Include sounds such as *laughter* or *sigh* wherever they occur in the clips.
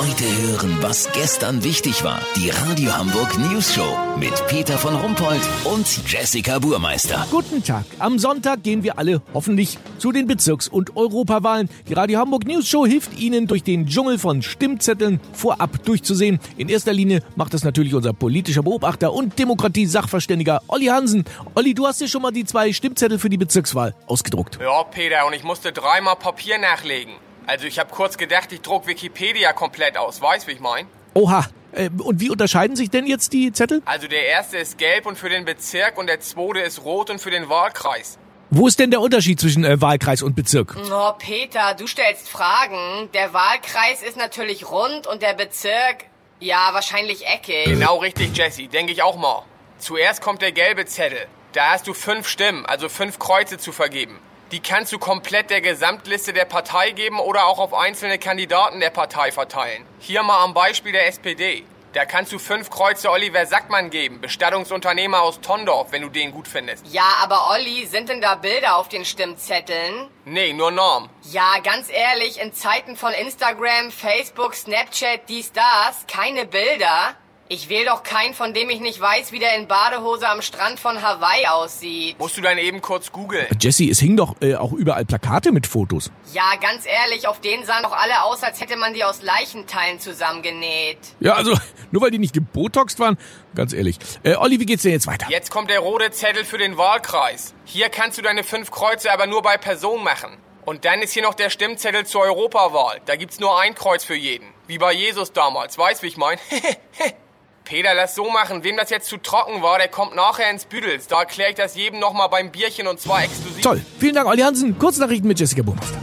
Heute hören, was gestern wichtig war. Die Radio Hamburg News Show mit Peter von Rumpold und Jessica Burmeister. Guten Tag. Am Sonntag gehen wir alle hoffentlich zu den Bezirks- und Europawahlen. Die Radio Hamburg News Show hilft Ihnen durch den Dschungel von Stimmzetteln vorab durchzusehen. In erster Linie macht das natürlich unser politischer Beobachter und Demokratie-Sachverständiger Olli Hansen. Olli, du hast dir schon mal die zwei Stimmzettel für die Bezirkswahl ausgedruckt. Ja, Peter, und ich musste dreimal Papier nachlegen. Also ich habe kurz gedacht, ich druck Wikipedia komplett aus. Weißt, wie ich mein? Oha. Äh, Und wie unterscheiden sich denn jetzt die Zettel? Also der erste ist gelb und für den Bezirk und der zweite ist rot und für den Wahlkreis. Wo ist denn der Unterschied zwischen äh, Wahlkreis und Bezirk? Oh, Peter, du stellst Fragen. Der Wahlkreis ist natürlich rund und der Bezirk, ja, wahrscheinlich eckig. Genau richtig, Jesse, denke ich auch mal. Zuerst kommt der gelbe Zettel. Da hast du fünf Stimmen, also fünf Kreuze zu vergeben. Die kannst du komplett der Gesamtliste der Partei geben oder auch auf einzelne Kandidaten der Partei verteilen. Hier mal am Beispiel der SPD. Da kannst du fünf Kreuze Oliver Sackmann geben, Bestattungsunternehmer aus Tondorf, wenn du den gut findest. Ja, aber Olli, sind denn da Bilder auf den Stimmzetteln? Nee, nur Norm. Ja, ganz ehrlich, in Zeiten von Instagram, Facebook, Snapchat, dies, das, keine Bilder. Ich wähle doch keinen, von dem ich nicht weiß, wie der in Badehose am Strand von Hawaii aussieht. Musst du dann eben kurz googeln. Jesse, es hingen doch äh, auch überall Plakate mit Fotos. Ja, ganz ehrlich, auf denen sahen doch alle aus, als hätte man die aus Leichenteilen zusammengenäht. Ja, also *laughs* nur weil die nicht gebotoxt waren, ganz ehrlich. Äh, Olli, wie geht's denn jetzt weiter? Jetzt kommt der rote Zettel für den Wahlkreis. Hier kannst du deine fünf Kreuze aber nur bei Person machen. Und dann ist hier noch der Stimmzettel zur Europawahl. Da gibt's nur ein Kreuz für jeden. Wie bei Jesus damals. Weißt, wie ich mein? *laughs* Peter, lass so machen. Wem das jetzt zu trocken war, der kommt nachher ins Büdels. Da erkläre ich das jedem nochmal beim Bierchen und zwar exklusiv. Toll. Vielen Dank, Olli Hansen. Kurznachrichten mit Jessica Burmeister.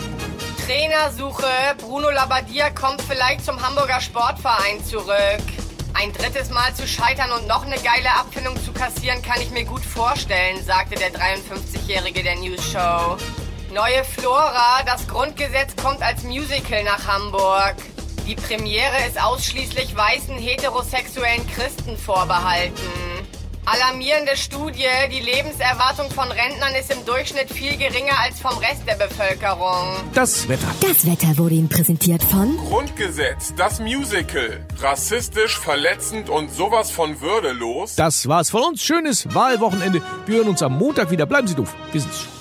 Trainersuche. Bruno Labbadia kommt vielleicht zum Hamburger Sportverein zurück. Ein drittes Mal zu scheitern und noch eine geile Abfindung zu kassieren, kann ich mir gut vorstellen, sagte der 53-Jährige der News Show. Neue Flora, das Grundgesetz kommt als Musical nach Hamburg. Die Premiere ist ausschließlich weißen heterosexuellen Christen vorbehalten. Alarmierende Studie, die Lebenserwartung von Rentnern ist im Durchschnitt viel geringer als vom Rest der Bevölkerung. Das Wetter. Das Wetter wurde Ihnen präsentiert von Grundgesetz, das Musical. Rassistisch, verletzend und sowas von würdelos. Das war's von uns. Schönes Wahlwochenende. Wir hören uns am Montag wieder. Bleiben Sie doof. Wir sind's schon.